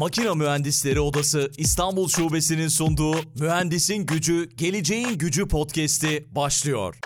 Makina Mühendisleri Odası İstanbul Şubesi'nin sunduğu Mühendisin Gücü, Geleceğin Gücü podcast'i başlıyor.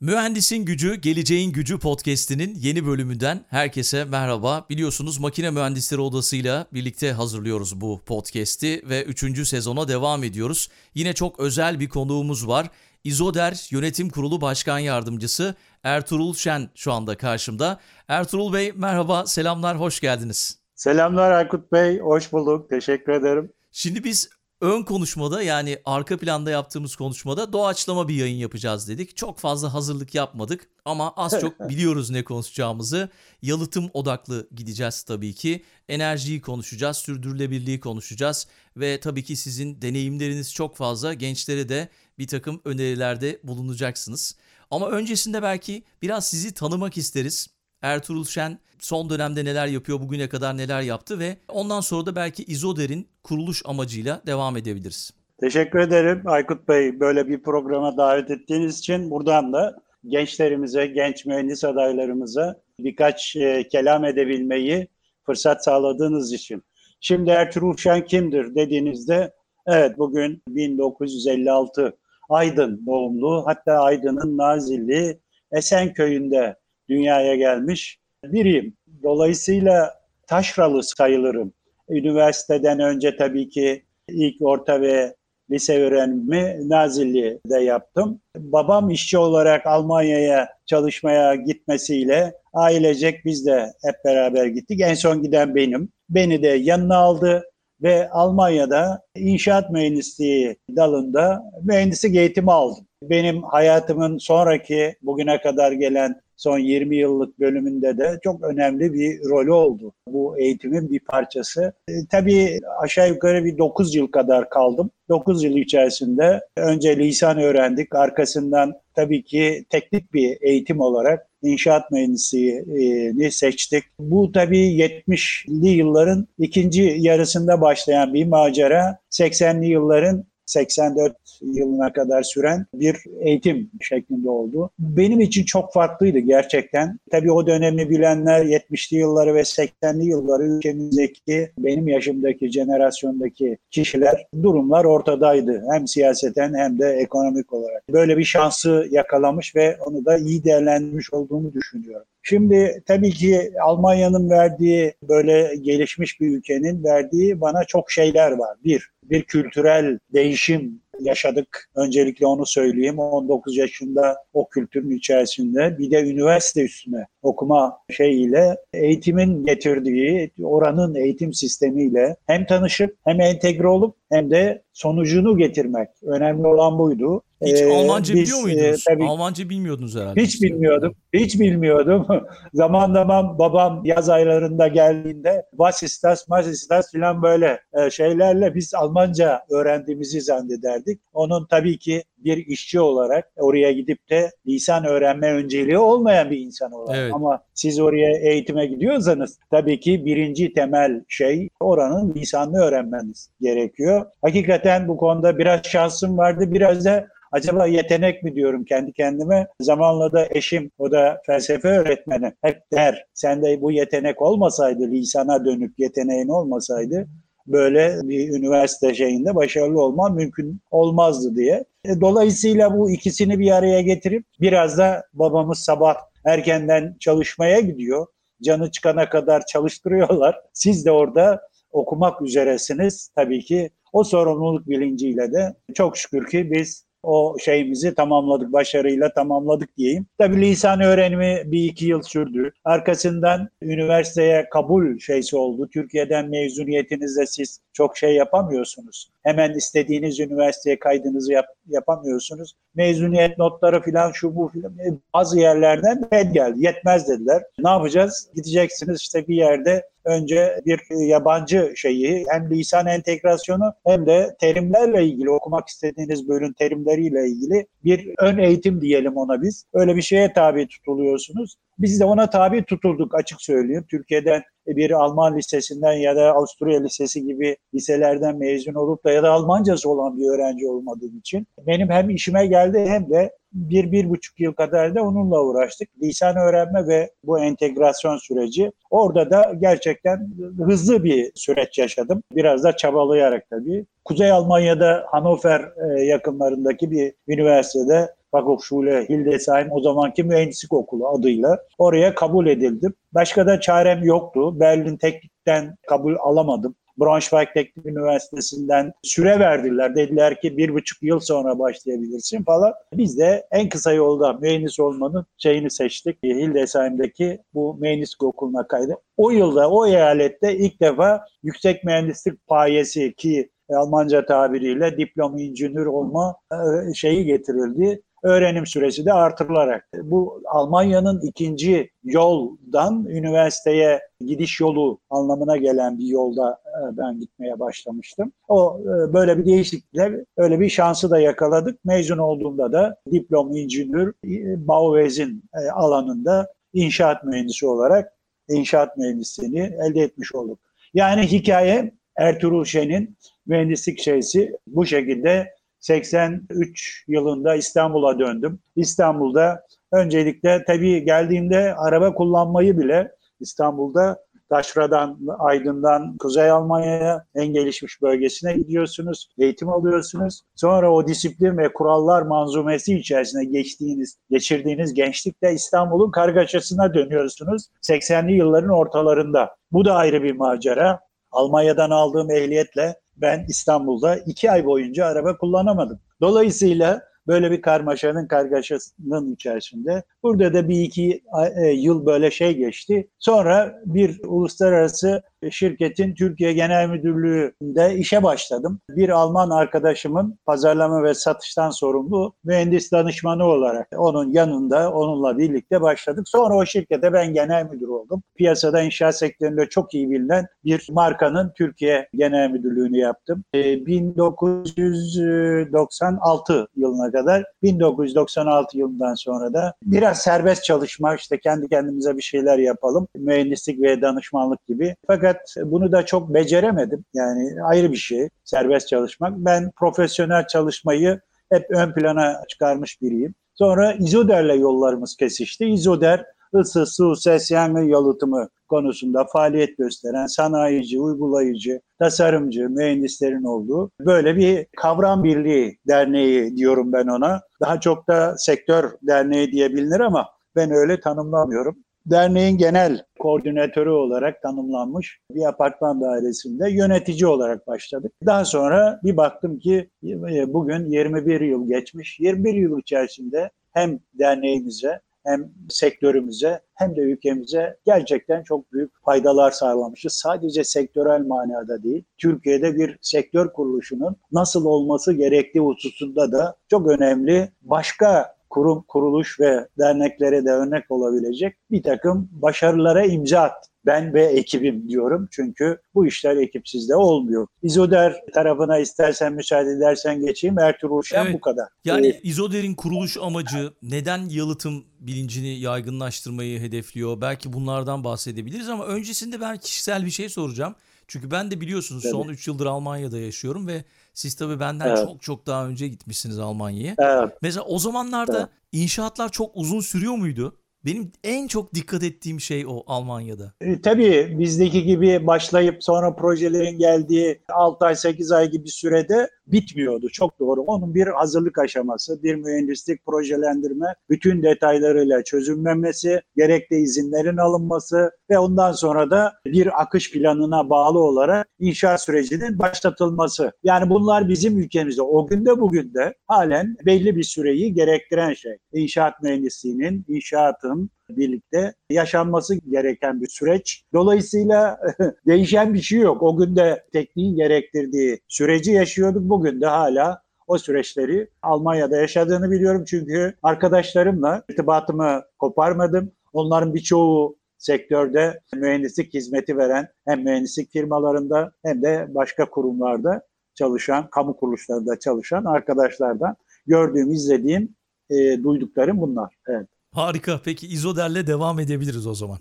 Mühendisin Gücü, Geleceğin Gücü podcast'inin yeni bölümünden herkese merhaba. Biliyorsunuz Makine Mühendisleri Odası'yla birlikte hazırlıyoruz bu podcast'i ve 3. sezona devam ediyoruz. Yine çok özel bir konuğumuz var. İzoder Yönetim Kurulu Başkan Yardımcısı Ertuğrul Şen şu anda karşımda. Ertuğrul Bey merhaba, selamlar, hoş geldiniz. Selamlar Aykut Bey, hoş bulduk. Teşekkür ederim. Şimdi biz ön konuşmada yani arka planda yaptığımız konuşmada doğaçlama bir yayın yapacağız dedik. Çok fazla hazırlık yapmadık ama az çok biliyoruz ne konuşacağımızı. Yalıtım odaklı gideceğiz tabii ki. Enerjiyi konuşacağız, sürdürülebilirliği konuşacağız ve tabii ki sizin deneyimleriniz çok fazla. Gençlere de bir takım önerilerde bulunacaksınız. Ama öncesinde belki biraz sizi tanımak isteriz. Ertuğrul Şen son dönemde neler yapıyor, bugüne kadar neler yaptı ve ondan sonra da belki İzoder'in kuruluş amacıyla devam edebiliriz. Teşekkür ederim Aykut Bey böyle bir programa davet ettiğiniz için. Buradan da gençlerimize, genç mühendis adaylarımıza birkaç e, kelam edebilmeyi fırsat sağladığınız için. Şimdi Ertuğrul Şen kimdir dediğinizde evet bugün 1956 Aydın doğumlu hatta Aydın'ın Nazilli Esenköy'ünde dünyaya gelmiş biriyim. Dolayısıyla taşralı sayılırım. Üniversiteden önce tabii ki ilk orta ve lise öğrenimi Nazilli'de yaptım. Babam işçi olarak Almanya'ya çalışmaya gitmesiyle ailecek biz de hep beraber gittik. En son giden benim. Beni de yanına aldı ve Almanya'da inşaat mühendisliği dalında mühendislik eğitimi aldım. Benim hayatımın sonraki bugüne kadar gelen son 20 yıllık bölümünde de çok önemli bir rolü oldu. Bu eğitimin bir parçası. E, tabii aşağı yukarı bir 9 yıl kadar kaldım. 9 yıl içerisinde önce lisan öğrendik. Arkasından tabii ki teknik bir eğitim olarak inşaat mühendisliğini seçtik. Bu tabii 70'li yılların ikinci yarısında başlayan bir macera. 80'li yılların 84 yılına kadar süren bir eğitim şeklinde oldu. Benim için çok farklıydı gerçekten. Tabii o dönemi bilenler 70'li yılları ve 80'li yılları ülkemizdeki benim yaşımdaki jenerasyondaki kişiler durumlar ortadaydı. Hem siyaseten hem de ekonomik olarak. Böyle bir şansı yakalamış ve onu da iyi değerlendirmiş olduğunu düşünüyorum. Şimdi tabii ki Almanya'nın verdiği böyle gelişmiş bir ülkenin verdiği bana çok şeyler var. Bir, bir kültürel değişim yaşadık. Öncelikle onu söyleyeyim. 19 yaşında o kültürün içerisinde bir de üniversite üstüne okuma şeyiyle eğitimin getirdiği oranın eğitim sistemiyle hem tanışıp hem entegre olup hem de sonucunu getirmek. Önemli olan buydu. Hiç ee, Almanca biz, biliyor muydunuz? E, tabii, Almanca bilmiyordunuz herhalde. Hiç bilmiyordum. Hiç bilmiyordum. zaman zaman babam yaz aylarında geldiğinde vasistas, masistas falan böyle e, şeylerle biz Almanca öğrendiğimizi zannederdik. Onun tabii ki bir işçi olarak oraya gidip de lisan öğrenme önceliği olmayan bir insan olarak. Evet. Ama siz oraya eğitime gidiyorsanız tabii ki birinci temel şey oranın lisanını öğrenmeniz gerekiyor. Hakikaten bu konuda biraz şansım vardı. Biraz da acaba yetenek mi diyorum kendi kendime. Zamanla da eşim o da felsefe öğretmeni hep der sende bu yetenek olmasaydı lisana dönük yeteneğin olmasaydı böyle bir üniversite şeyinde başarılı olman mümkün olmazdı diye. E, dolayısıyla bu ikisini bir araya getirip biraz da babamız sabah erkenden çalışmaya gidiyor. Canı çıkana kadar çalıştırıyorlar. Siz de orada okumak üzeresiniz. Tabii ki o sorumluluk bilinciyle de çok şükür ki biz o şeyimizi tamamladık, başarıyla tamamladık diyeyim. Tabii lisan öğrenimi bir iki yıl sürdü. Arkasından üniversiteye kabul şeysi oldu. Türkiye'den mezuniyetinizde siz çok şey yapamıyorsunuz. Hemen istediğiniz üniversiteye kaydınızı yap, yapamıyorsunuz. Mezuniyet notları falan şu bu filan e, bazı yerlerden red geldi. Yetmez dediler. Ne yapacağız? Gideceksiniz işte bir yerde önce bir yabancı şeyi hem lisan entegrasyonu hem de terimlerle ilgili okumak istediğiniz bölüm terimleriyle ilgili bir ön eğitim diyelim ona biz. Öyle bir şeye tabi tutuluyorsunuz. Biz de ona tabi tutulduk açık söyleyeyim. Türkiye'den bir Alman lisesinden ya da Avusturya lisesi gibi liselerden mezun olup da ya da Almancası olan bir öğrenci olmadığım için benim hem işime geldi hem de bir, bir buçuk yıl kadar da onunla uğraştık. Lisan öğrenme ve bu entegrasyon süreci. Orada da gerçekten hızlı bir süreç yaşadım. Biraz da çabalayarak tabii. Kuzey Almanya'da Hannover e, yakınlarındaki bir üniversitede Fachhochschule Hildesheim o zamanki mühendislik okulu adıyla oraya kabul edildim. Başka da çarem yoktu. Berlin Teknik'ten kabul alamadım. Braunschweig Teknik Üniversitesi'nden süre verdiler. Dediler ki bir buçuk yıl sonra başlayabilirsin falan. Biz de en kısa yolda mühendis olmanın şeyini seçtik. Hildesheim'deki bu mühendislik okuluna kaydı. O yılda o eyalette ilk defa yüksek mühendislik payesi ki Almanca tabiriyle diplom incinür olma e, şeyi getirildi öğrenim süresi de artırılarak. Bu Almanya'nın ikinci yoldan üniversiteye gidiş yolu anlamına gelen bir yolda e, ben gitmeye başlamıştım. O e, böyle bir değişiklikle öyle bir şansı da yakaladık. Mezun olduğumda da diplom incinür e, Bauwesen alanında inşaat mühendisi olarak inşaat mühendisliğini elde etmiş olduk. Yani hikaye Ertuğrul Şen'in mühendislik şeysi bu şekilde 83 yılında İstanbul'a döndüm. İstanbul'da öncelikle tabii geldiğimde araba kullanmayı bile İstanbul'da Taşra'dan, Aydın'dan Kuzey Almanya'ya en gelişmiş bölgesine gidiyorsunuz, eğitim alıyorsunuz. Sonra o disiplin ve kurallar manzumesi içerisinde geçtiğiniz, geçirdiğiniz gençlikte İstanbul'un kargaşasına dönüyorsunuz 80'li yılların ortalarında. Bu da ayrı bir macera. Almanya'dan aldığım ehliyetle ben İstanbul'da iki ay boyunca araba kullanamadım. Dolayısıyla böyle bir karmaşanın kargaşasının içerisinde. Burada da bir iki e, yıl böyle şey geçti. Sonra bir uluslararası şirketin Türkiye Genel Müdürlüğü'nde işe başladım. Bir Alman arkadaşımın pazarlama ve satıştan sorumlu mühendis danışmanı olarak onun yanında onunla birlikte başladık. Sonra o şirkete ben genel müdür oldum. Piyasada inşaat sektöründe çok iyi bilinen bir markanın Türkiye Genel Müdürlüğü'nü yaptım. 1996 e, yılına kadar 1996 yılından sonra da biraz serbest çalışma işte kendi kendimize bir şeyler yapalım. Mühendislik ve danışmanlık gibi. Fakat fakat bunu da çok beceremedim. Yani ayrı bir şey serbest çalışmak. Ben profesyonel çalışmayı hep ön plana çıkarmış biriyim. Sonra İzoder'le yollarımız kesişti. İzoder ısı, su, ses, yangın yalıtımı konusunda faaliyet gösteren sanayici, uygulayıcı, tasarımcı, mühendislerin olduğu böyle bir kavram birliği derneği diyorum ben ona. Daha çok da sektör derneği diyebilir ama ben öyle tanımlamıyorum derneğin genel koordinatörü olarak tanımlanmış bir apartman dairesinde yönetici olarak başladık. Daha sonra bir baktım ki e, bugün 21 yıl geçmiş. 21 yıl içerisinde hem derneğimize hem sektörümüze hem de ülkemize gerçekten çok büyük faydalar sağlamışız. Sadece sektörel manada değil, Türkiye'de bir sektör kuruluşunun nasıl olması gerektiği hususunda da çok önemli başka kurum, kuruluş ve derneklere de örnek olabilecek bir takım başarılara imza attı. Ben ve ekibim diyorum çünkü bu işler ekipsizde olmuyor. İzoder tarafına istersen müsaade edersen geçeyim. Ertuğrul Şen evet. bu kadar. Yani ee, İzoder'in kuruluş amacı neden yalıtım bilincini yaygınlaştırmayı hedefliyor? Belki bunlardan bahsedebiliriz ama öncesinde ben kişisel bir şey soracağım. Çünkü ben de biliyorsunuz Tabii. son 3 yıldır Almanya'da yaşıyorum ve siz tabii benden evet. çok çok daha önce gitmişsiniz Almanya'ya. Evet. Mesela o zamanlarda evet. inşaatlar çok uzun sürüyor muydu? Benim en çok dikkat ettiğim şey o Almanya'da. E, tabii bizdeki gibi başlayıp sonra projelerin geldiği 6 ay 8 ay gibi sürede bitmiyordu. Çok doğru. Onun bir hazırlık aşaması, bir mühendislik projelendirme, bütün detaylarıyla çözülmemesi, gerekli izinlerin alınması ve ondan sonra da bir akış planına bağlı olarak inşaat sürecinin başlatılması. Yani bunlar bizim ülkemizde o günde bugün de halen belli bir süreyi gerektiren şey. İnşaat mühendisliğinin, inşaatın, birlikte yaşanması gereken bir süreç. Dolayısıyla değişen bir şey yok. O günde tekniğin gerektirdiği süreci yaşıyorduk. Bugün de hala o süreçleri Almanya'da yaşadığını biliyorum. Çünkü arkadaşlarımla irtibatımı koparmadım. Onların birçoğu sektörde mühendislik hizmeti veren hem mühendislik firmalarında hem de başka kurumlarda çalışan, kamu kuruluşlarında çalışan arkadaşlardan gördüğüm, izlediğim, e, duyduklarım bunlar. Evet. Harika. Peki İzoder'le devam edebiliriz o zaman.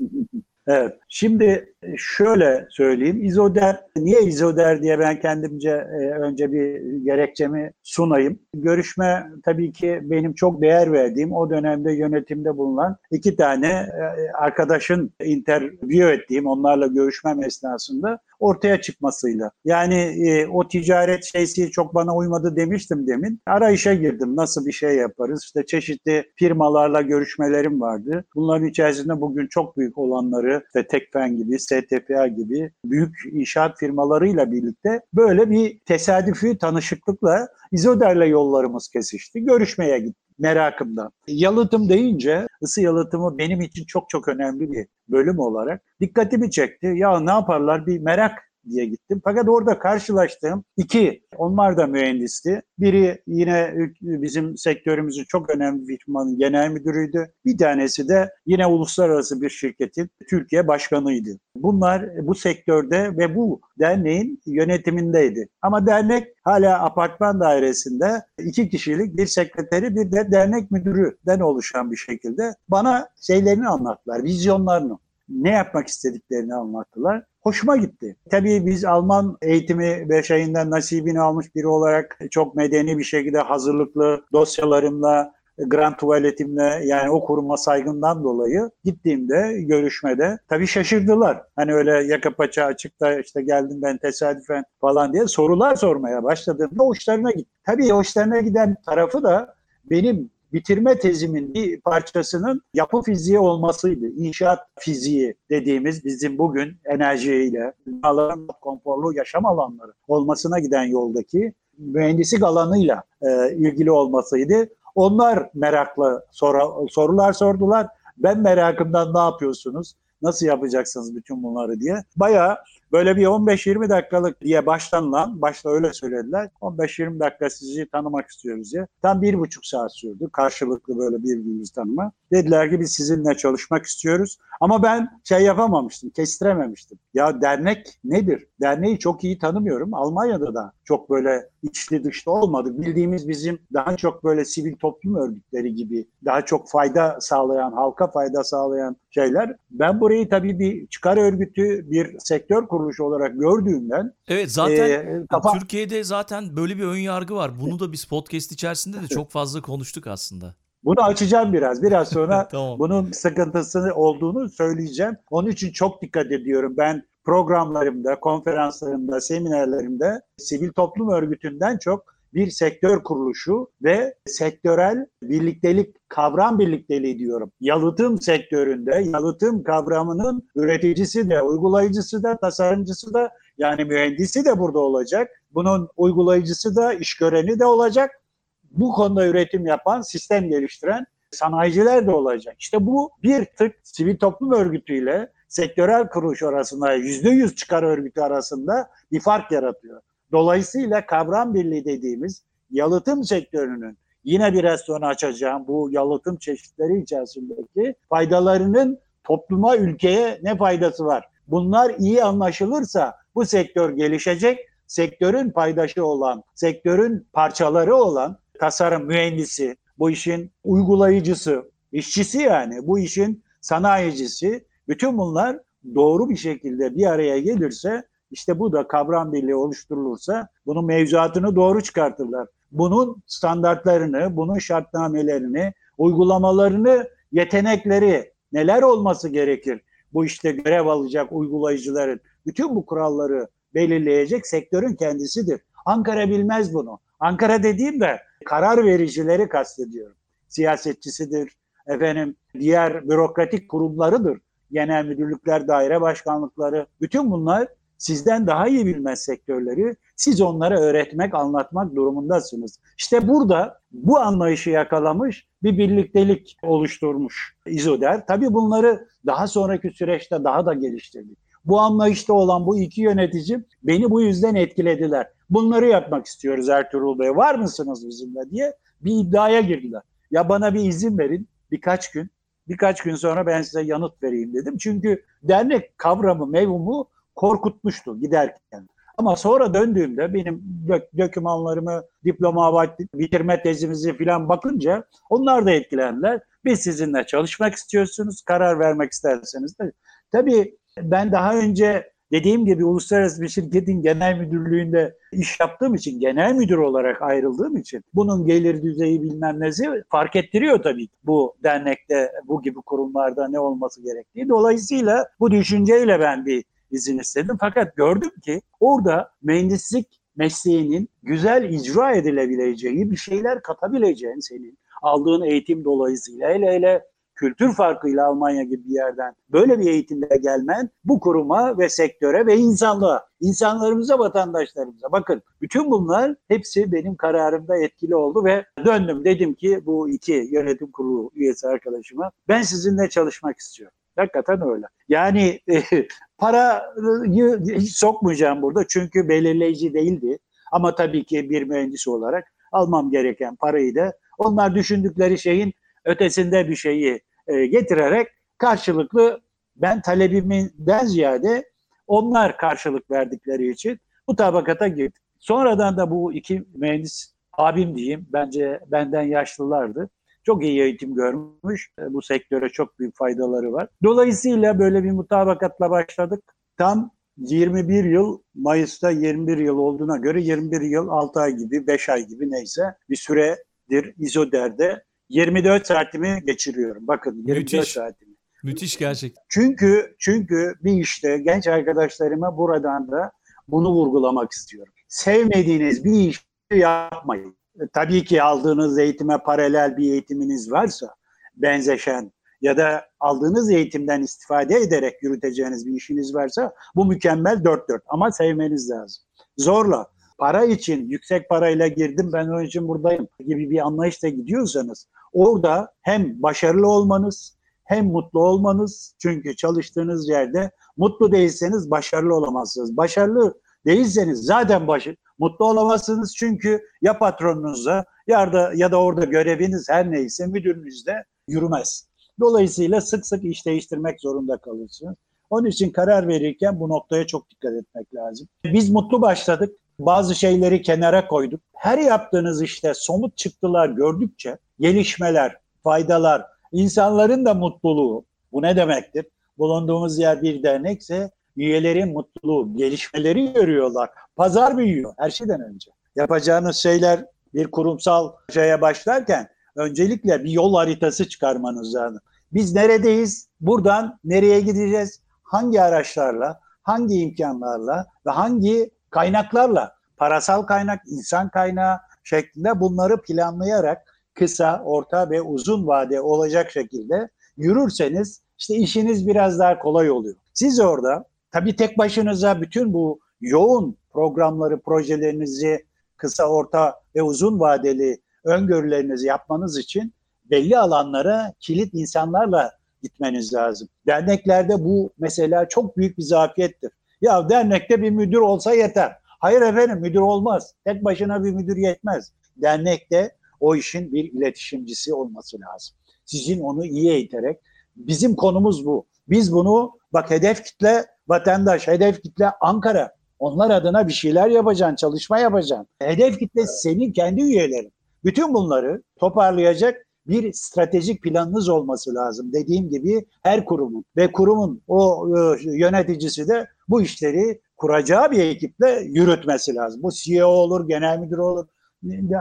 Evet. Şimdi şöyle söyleyeyim. İzoder, niye İzoder diye ben kendimce e, önce bir gerekçemi sunayım. Görüşme tabii ki benim çok değer verdiğim o dönemde yönetimde bulunan iki tane e, arkadaşın interview ettiğim onlarla görüşmem esnasında ortaya çıkmasıyla. Yani e, o ticaret şeysi çok bana uymadı demiştim demin. Arayışa girdim. Nasıl bir şey yaparız? İşte çeşitli firmalarla görüşmelerim vardı. Bunların içerisinde bugün çok büyük olanları işte Tekfen gibi, STPA gibi büyük inşaat firmalarıyla birlikte böyle bir tesadüfi tanışıklıkla İzoder'le yollarımız kesişti. Görüşmeye gittim merakımdan. Yalıtım deyince ısı yalıtımı benim için çok çok önemli bir bölüm olarak dikkatimi çekti. Ya ne yaparlar bir merak diye gittim. Fakat orada karşılaştığım iki, onlar da mühendisti. Biri yine bizim sektörümüzün çok önemli bir firmanın genel müdürüydü. Bir tanesi de yine uluslararası bir şirketin Türkiye başkanıydı. Bunlar bu sektörde ve bu derneğin yönetimindeydi. Ama dernek hala apartman dairesinde iki kişilik bir sekreteri bir de dernek müdürüden oluşan bir şekilde bana şeylerini anlattılar, vizyonlarını ne yapmak istediklerini anlattılar. Hoşuma gitti. Tabii biz Alman eğitimi ve şeyinden nasibini almış biri olarak çok medeni bir şekilde hazırlıklı dosyalarımla grand tuvaletimle yani o kuruma saygımdan dolayı gittiğimde görüşmede tabii şaşırdılar. Hani öyle yaka paça açıkta işte geldim ben tesadüfen falan diye sorular sormaya başladığımda hoşlarına gitti. Tabii hoşlarına giden tarafı da benim bitirme tezimin bir parçasının yapı fiziği olmasıydı. İnşaat fiziği dediğimiz bizim bugün enerjiyle, binaların konforlu yaşam alanları olmasına giden yoldaki mühendislik alanıyla e, ilgili olmasıydı. Onlar merakla sora, sorular sordular. Ben merakımdan ne yapıyorsunuz? Nasıl yapacaksınız bütün bunları diye. Bayağı Böyle bir 15-20 dakikalık diye başlanılan, başta öyle söylediler. 15-20 dakika sizi tanımak istiyoruz diye. Tam bir buçuk saat sürdü. Karşılıklı böyle birbirimizi tanıma. Dediler ki biz sizinle çalışmak istiyoruz. Ama ben şey yapamamıştım, kestirememiştim. Ya dernek nedir? Derneği çok iyi tanımıyorum. Almanya'da da çok böyle içli dışlı olmadı. Bildiğimiz bizim daha çok böyle sivil toplum örgütleri gibi daha çok fayda sağlayan, halka fayda sağlayan şeyler. Ben burayı tabii bir çıkar örgütü, bir sektör kuruluşu olarak gördüğümden Evet zaten e, kafa... Türkiye'de zaten böyle bir ön yargı var. Bunu da biz podcast içerisinde de çok fazla konuştuk aslında. Bunu açacağım biraz. Biraz sonra tamam. bunun sıkıntısı olduğunu söyleyeceğim. Onun için çok dikkat ediyorum. Ben programlarımda, konferanslarımda, seminerlerimde sivil toplum örgütünden çok bir sektör kuruluşu ve sektörel birliktelik, kavram birlikteliği diyorum. Yalıtım sektöründe yalıtım kavramının üreticisi de, uygulayıcısı da, tasarımcısı da yani mühendisi de burada olacak. Bunun uygulayıcısı da, iş göreni de olacak. Bu konuda üretim yapan, sistem geliştiren sanayiciler de olacak. İşte bu bir tık sivil toplum örgütüyle sektörel kuruluş arasında yüzde yüz çıkar örgütü arasında bir fark yaratıyor. Dolayısıyla kavram birliği dediğimiz yalıtım sektörünün yine biraz sonra açacağım bu yalıtım çeşitleri içerisindeki faydalarının topluma, ülkeye ne faydası var? Bunlar iyi anlaşılırsa bu sektör gelişecek. Sektörün paydaşı olan, sektörün parçaları olan tasarım mühendisi, bu işin uygulayıcısı, işçisi yani bu işin sanayicisi bütün bunlar doğru bir şekilde bir araya gelirse işte bu da kavram birliği oluşturulursa bunun mevzuatını doğru çıkartırlar. Bunun standartlarını, bunun şartnamelerini, uygulamalarını, yetenekleri neler olması gerekir? Bu işte görev alacak uygulayıcıların bütün bu kuralları belirleyecek sektörün kendisidir. Ankara bilmez bunu. Ankara dediğim de karar vericileri kastediyorum. Siyasetçisidir, efendim diğer bürokratik kurumlarıdır. Genel müdürlükler, daire başkanlıkları, bütün bunlar sizden daha iyi bilmez sektörleri siz onlara öğretmek, anlatmak durumundasınız. İşte burada bu anlayışı yakalamış bir birliktelik oluşturmuş İzoder. Tabii bunları daha sonraki süreçte daha da geliştirdik. Bu anlayışta olan bu iki yönetici beni bu yüzden etkilediler. Bunları yapmak istiyoruz Ertuğrul Bey. Var mısınız bizimle diye bir iddiaya girdiler. Ya bana bir izin verin birkaç gün. Birkaç gün sonra ben size yanıt vereyim dedim. Çünkü dernek kavramı, mevhumu korkutmuştu giderken. Ama sonra döndüğümde benim dokümanlarımı, diploma, bitirme tezimizi falan bakınca onlar da etkilendiler. Biz sizinle çalışmak istiyorsunuz, karar vermek isterseniz de Tabii ben daha önce dediğim gibi uluslararası bir şirketin genel müdürlüğünde iş yaptığım için, genel müdür olarak ayrıldığım için bunun gelir düzeyi bilmem nesi fark ettiriyor tabii bu dernekte, bu gibi kurumlarda ne olması gerektiği. Dolayısıyla bu düşünceyle ben bir izin istedim. Fakat gördüm ki orada mühendislik mesleğinin güzel icra edilebileceği bir şeyler katabileceğin senin aldığın eğitim dolayısıyla hele hele kültür farkıyla Almanya gibi bir yerden böyle bir eğitimle gelmen bu kuruma ve sektöre ve insanlığa, insanlarımıza, vatandaşlarımıza. Bakın bütün bunlar hepsi benim kararımda etkili oldu ve döndüm dedim ki bu iki yönetim kurulu üyesi arkadaşıma ben sizinle çalışmak istiyorum. Hakikaten öyle. Yani e, parayı hiç sokmayacağım burada çünkü belirleyici değildi. Ama tabii ki bir mühendis olarak almam gereken parayı da onlar düşündükleri şeyin ötesinde bir şeyi e, getirerek karşılıklı ben talebimden ziyade onlar karşılık verdikleri için bu tabakata girdim. Sonradan da bu iki mühendis abim diyeyim bence benden yaşlılardı. Çok iyi eğitim görmüş. E, bu sektöre çok büyük faydaları var. Dolayısıyla böyle bir mutabakatla başladık. Tam 21 yıl Mayıs'ta 21 yıl olduğuna göre 21 yıl 6 ay gibi 5 ay gibi neyse bir süredir İzoder'de 24 saatimi geçiriyorum. Bakın 24 Müthiş. saatimi. Müthiş gerçek. Çünkü çünkü bir işte genç arkadaşlarıma buradan da bunu vurgulamak istiyorum. Sevmediğiniz bir işi yapmayın. E, tabii ki aldığınız eğitime paralel bir eğitiminiz varsa benzeşen ya da aldığınız eğitimden istifade ederek yürüteceğiniz bir işiniz varsa bu mükemmel dört dört ama sevmeniz lazım. Zorla para için yüksek parayla girdim ben onun için buradayım gibi bir anlayışla gidiyorsanız orada hem başarılı olmanız hem mutlu olmanız çünkü çalıştığınız yerde mutlu değilseniz başarılı olamazsınız. Başarılı değilseniz zaten başı, mutlu olamazsınız çünkü ya patronunuzla ya da, ya da orada göreviniz her neyse müdürünüzle yürümez. Dolayısıyla sık sık iş değiştirmek zorunda kalırsınız. Onun için karar verirken bu noktaya çok dikkat etmek lazım. Biz mutlu başladık bazı şeyleri kenara koyduk. Her yaptığınız işte somut çıktılar gördükçe gelişmeler, faydalar, insanların da mutluluğu. Bu ne demektir? Bulunduğumuz yer bir dernekse üyelerin mutluluğu, gelişmeleri görüyorlar. Pazar büyüyor her şeyden önce. Yapacağınız şeyler bir kurumsal şeye başlarken öncelikle bir yol haritası çıkarmanız lazım. Biz neredeyiz? Buradan nereye gideceğiz? Hangi araçlarla, hangi imkanlarla ve hangi kaynaklarla parasal kaynak, insan kaynağı şeklinde bunları planlayarak kısa, orta ve uzun vade olacak şekilde yürürseniz işte işiniz biraz daha kolay oluyor. Siz orada tabii tek başınıza bütün bu yoğun programları, projelerinizi kısa, orta ve uzun vadeli öngörülerinizi yapmanız için belli alanlara kilit insanlarla gitmeniz lazım. Derneklerde bu mesela çok büyük bir zafiyettir. Ya dernekte bir müdür olsa yeter. Hayır efendim müdür olmaz. Tek başına bir müdür yetmez. Dernekte o işin bir iletişimcisi olması lazım. Sizin onu iyi eğiterek bizim konumuz bu. Biz bunu bak hedef kitle vatandaş, hedef kitle Ankara. Onlar adına bir şeyler yapacaksın, çalışma yapacaksın. Hedef kitle senin kendi üyelerin. Bütün bunları toparlayacak bir stratejik planınız olması lazım. Dediğim gibi her kurumun ve kurumun o e, yöneticisi de bu işleri kuracağı bir ekiple yürütmesi lazım. Bu CEO olur, genel müdür olur,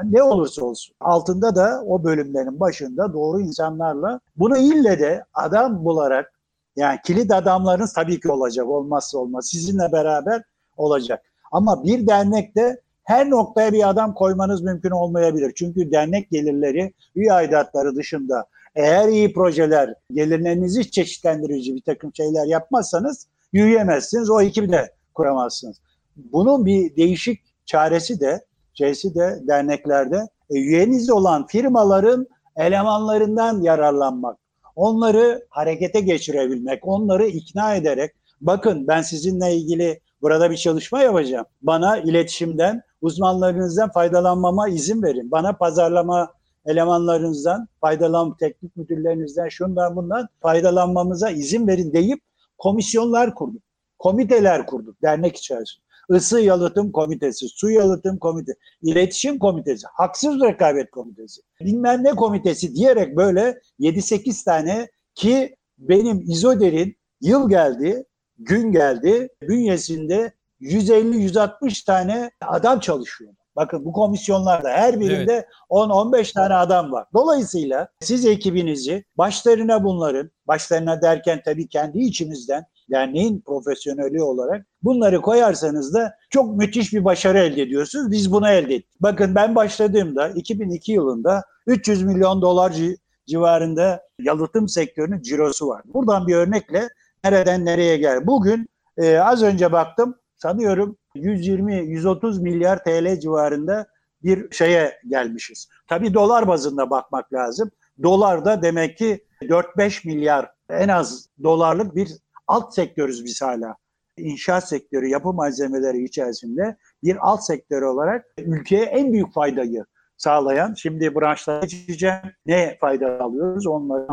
ne olursa olsun. Altında da o bölümlerin başında doğru insanlarla bunu ille de adam bularak yani kilit adamlarınız tabii ki olacak olmazsa olmaz. Sizinle beraber olacak. Ama bir dernekte her noktaya bir adam koymanız mümkün olmayabilir. Çünkü dernek gelirleri üye aidatları dışında eğer iyi projeler, gelirlerinizi çeşitlendirici bir takım şeyler yapmazsanız yürüyemezsiniz. O ekibi de kuramazsınız. Bunun bir değişik çaresi de şeysi de derneklerde e, üyenizde olan firmaların elemanlarından yararlanmak. Onları harekete geçirebilmek, onları ikna ederek bakın ben sizinle ilgili burada bir çalışma yapacağım. Bana iletişimden, uzmanlarınızdan faydalanmama izin verin. Bana pazarlama elemanlarınızdan, faydalan teknik müdürlerinizden, şundan bundan faydalanmamıza izin verin deyip komisyonlar kurduk komiteler kurduk dernek içerisinde. Isı yalıtım komitesi, su yalıtım komitesi, iletişim komitesi, haksız rekabet komitesi, bilmem ne komitesi diyerek böyle 7-8 tane ki benim İzoder'in Yıl geldi, gün geldi, bünyesinde 150-160 tane adam çalışıyor. Bakın bu komisyonlarda her birinde evet. 10-15 tane adam var. Dolayısıyla siz ekibinizi başlarına bunların, başlarına derken tabii kendi içimizden derneğin profesyoneli olarak bunları koyarsanız da çok müthiş bir başarı elde ediyorsunuz. Biz bunu elde ettik. Bakın ben başladığımda 2002 yılında 300 milyon dolar civarında yalıtım sektörünün cirosu var. Buradan bir örnekle nereden nereye gel. Bugün e, az önce baktım sanıyorum 120-130 milyar TL civarında bir şeye gelmişiz. Tabii dolar bazında bakmak lazım. Dolar da demek ki 4-5 milyar en az dolarlık bir alt sektörüz biz hala. İnşaat sektörü, yapı malzemeleri içerisinde bir alt sektör olarak ülkeye en büyük faydayı sağlayan, şimdi branşlara geçeceğim, ne fayda alıyoruz onları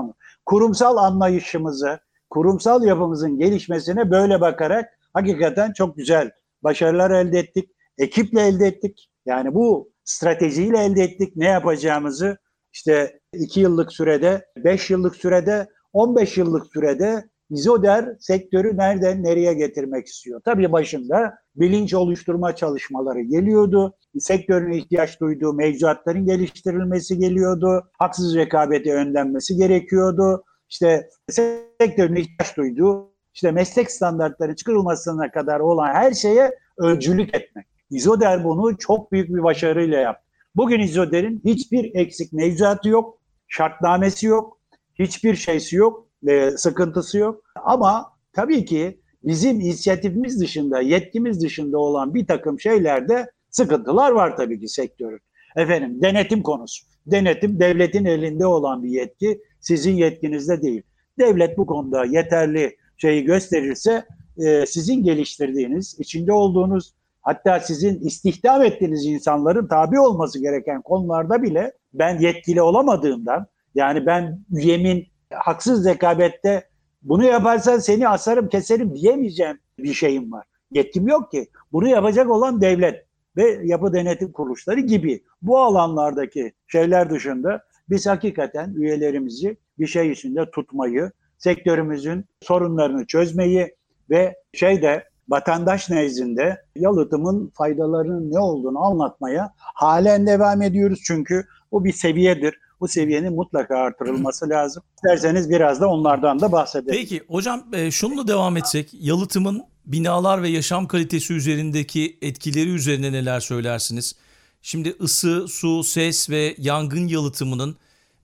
kurumsal anlayışımızı, kurumsal yapımızın gelişmesine böyle bakarak hakikaten çok güzel başarılar elde ettik. Ekiple elde ettik. Yani bu stratejiyle elde ettik. Ne yapacağımızı işte iki yıllık sürede, beş yıllık sürede, 15 yıllık sürede İzoder sektörü nereden nereye getirmek istiyor. Tabii başında bilinç oluşturma çalışmaları geliyordu. Sektörün ihtiyaç duyduğu mevzuatların geliştirilmesi geliyordu. Haksız rekabete önlenmesi gerekiyordu. İşte sektörün ihtiyaç duyduğu işte meslek standartları çıkarılmasına kadar olan her şeye öncülük etmek. İzoder bunu çok büyük bir başarıyla yaptı. Bugün İzoder'in hiçbir eksik mevzuatı yok, şartnamesi yok, hiçbir şeysi yok, e, sıkıntısı yok. Ama tabii ki bizim inisiyatifimiz dışında, yetkimiz dışında olan bir takım şeylerde sıkıntılar var tabii ki sektörün. Efendim denetim konusu. Denetim devletin elinde olan bir yetki, sizin yetkinizde değil. Devlet bu konuda yeterli şeyi gösterirse e, sizin geliştirdiğiniz, içinde olduğunuz hatta sizin istihdam ettiğiniz insanların tabi olması gereken konularda bile ben yetkili olamadığımdan yani ben üyemin haksız rekabette bunu yaparsan seni asarım keserim diyemeyeceğim bir şeyim var. Yetkim yok ki. Bunu yapacak olan devlet ve yapı denetim kuruluşları gibi bu alanlardaki şeyler dışında biz hakikaten üyelerimizi bir şey içinde tutmayı, sektörümüzün sorunlarını çözmeyi ve şeyde vatandaş nezdinde yalıtımın faydalarının ne olduğunu anlatmaya halen devam ediyoruz. Çünkü bu bir seviyedir. Bu seviyenin mutlaka artırılması lazım. İsterseniz biraz da onlardan da bahsedelim. Peki hocam e, şununla devam etsek yalıtımın binalar ve yaşam kalitesi üzerindeki etkileri üzerine neler söylersiniz? Şimdi ısı, su, ses ve yangın yalıtımının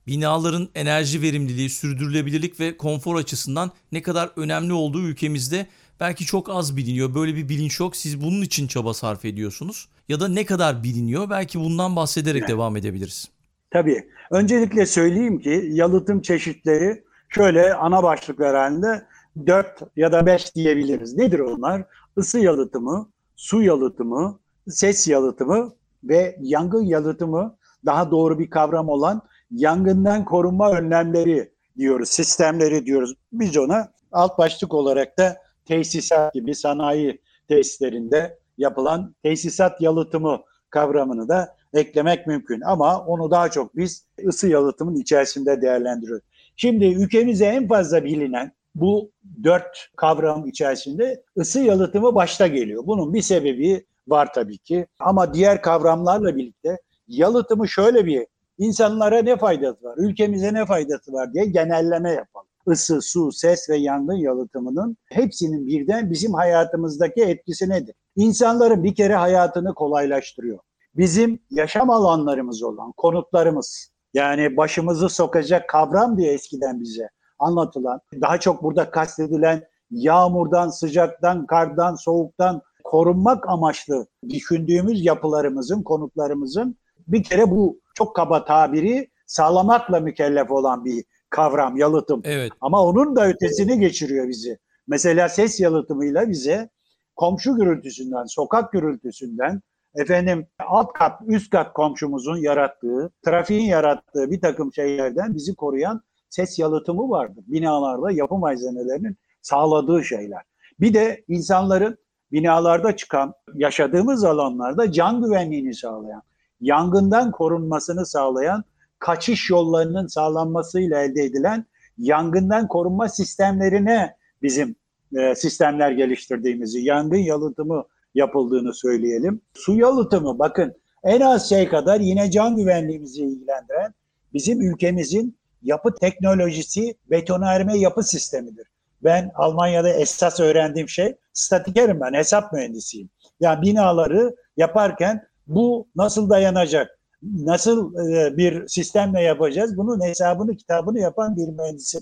binaların enerji verimliliği, sürdürülebilirlik ve konfor açısından ne kadar önemli olduğu ülkemizde belki çok az biliniyor. Böyle bir bilinç yok. Siz bunun için çaba sarf ediyorsunuz. Ya da ne kadar biliniyor? Belki bundan bahsederek evet. devam edebiliriz. Tabii. Öncelikle söyleyeyim ki yalıtım çeşitleri şöyle ana başlıklar halinde 4 ya da 5 diyebiliriz. Nedir onlar? Isı yalıtımı, su yalıtımı, ses yalıtımı ve yangın yalıtımı daha doğru bir kavram olan yangından korunma önlemleri diyoruz, sistemleri diyoruz. Biz ona alt başlık olarak da tesisat gibi sanayi tesislerinde yapılan tesisat yalıtımı kavramını da eklemek mümkün. Ama onu daha çok biz ısı yalıtımın içerisinde değerlendiriyoruz. Şimdi ülkemizde en fazla bilinen bu dört kavram içerisinde ısı yalıtımı başta geliyor. Bunun bir sebebi var tabii ki. Ama diğer kavramlarla birlikte yalıtımı şöyle bir insanlara ne faydası var, ülkemize ne faydası var diye genelleme yapalım. Isı, su, ses ve yangın yalıtımının hepsinin birden bizim hayatımızdaki etkisi nedir? İnsanların bir kere hayatını kolaylaştırıyor. Bizim yaşam alanlarımız olan konutlarımız, yani başımızı sokacak kavram diye eskiden bize anlatılan, daha çok burada kastedilen yağmurdan, sıcaktan, kardan, soğuktan korunmak amaçlı düşündüğümüz yapılarımızın, konutlarımızın bir kere bu çok kaba tabiri sağlamakla mükellef olan bir kavram yalıtım. Evet. Ama onun da ötesini geçiriyor bizi. Mesela ses yalıtımıyla bize komşu gürültüsünden, sokak gürültüsünden, efendim alt kat, üst kat komşumuzun yarattığı, trafiğin yarattığı bir takım şeylerden bizi koruyan ses yalıtımı vardır. Binalarda yapı malzemelerinin sağladığı şeyler. Bir de insanların binalarda çıkan, yaşadığımız alanlarda can güvenliğini sağlayan, yangından korunmasını sağlayan kaçış yollarının sağlanmasıyla elde edilen yangından korunma sistemlerine bizim e, sistemler geliştirdiğimizi, yangın yalıtımı yapıldığını söyleyelim. Su yalıtımı bakın en az şey kadar yine can güvenliğimizi ilgilendiren bizim ülkemizin yapı teknolojisi betonarme yapı sistemidir. Ben Almanya'da esas öğrendiğim şey statikerim ben hesap mühendisiyim. Yani binaları yaparken bu nasıl dayanacak? Nasıl e, bir sistemle yapacağız? Bunun hesabını, kitabını yapan bir mühendisim.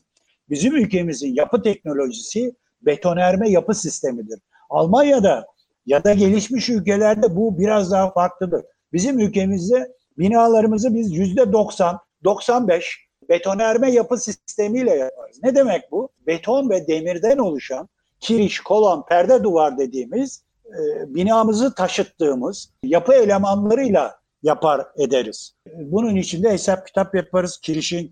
Bizim ülkemizin yapı teknolojisi betonerme yapı sistemidir. Almanya'da ya da gelişmiş ülkelerde bu biraz daha farklıdır. Bizim ülkemizde binalarımızı biz yüzde 90, 95 betonerme yapı sistemiyle yaparız. Ne demek bu? Beton ve demirden oluşan kiriş, kolon, perde duvar dediğimiz e, binamızı taşıttığımız yapı elemanlarıyla yapar ederiz. Bunun içinde hesap kitap yaparız. Kirişin,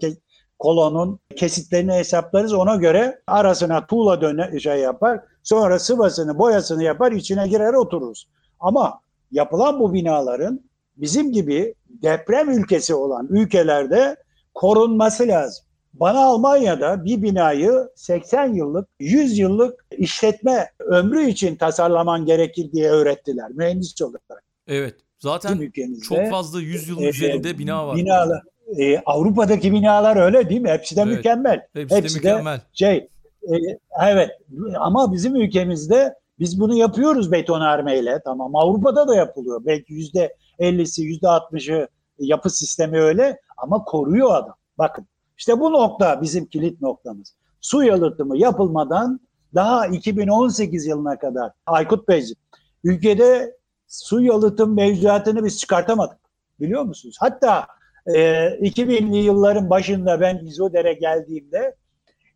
kolonun kesitlerini hesaplarız. Ona göre arasına tuğla döne şey yapar. Sonra sıvasını, boyasını yapar, içine girer otururuz. Ama yapılan bu binaların bizim gibi deprem ülkesi olan ülkelerde korunması lazım. Bana Almanya'da bir binayı 80 yıllık, 100 yıllık işletme ömrü için tasarlaman gerekir diye öğrettiler mühendis olarak. Evet. Zaten çok fazla 100 yılın e, üzerinde bina var. Binalar, e, Avrupa'daki binalar öyle değil mi? Hepsi de evet, mükemmel. Hepsi, hepsi de mükemmel. De şey, e, evet ama bizim ülkemizde biz bunu yapıyoruz betonarmeyle tamam. Avrupa'da da yapılıyor. Belki yüzde 50'si yüzde 60'ı yapı sistemi öyle ama koruyor adam. Bakın işte bu nokta bizim kilit noktamız. Su yalıtımı yapılmadan daha 2018 yılına kadar Aykut Beyciğim ülkede su yalıtım mevzuatını biz çıkartamadık. Biliyor musunuz? Hatta e, 2000'li yılların başında ben İzoder'e geldiğimde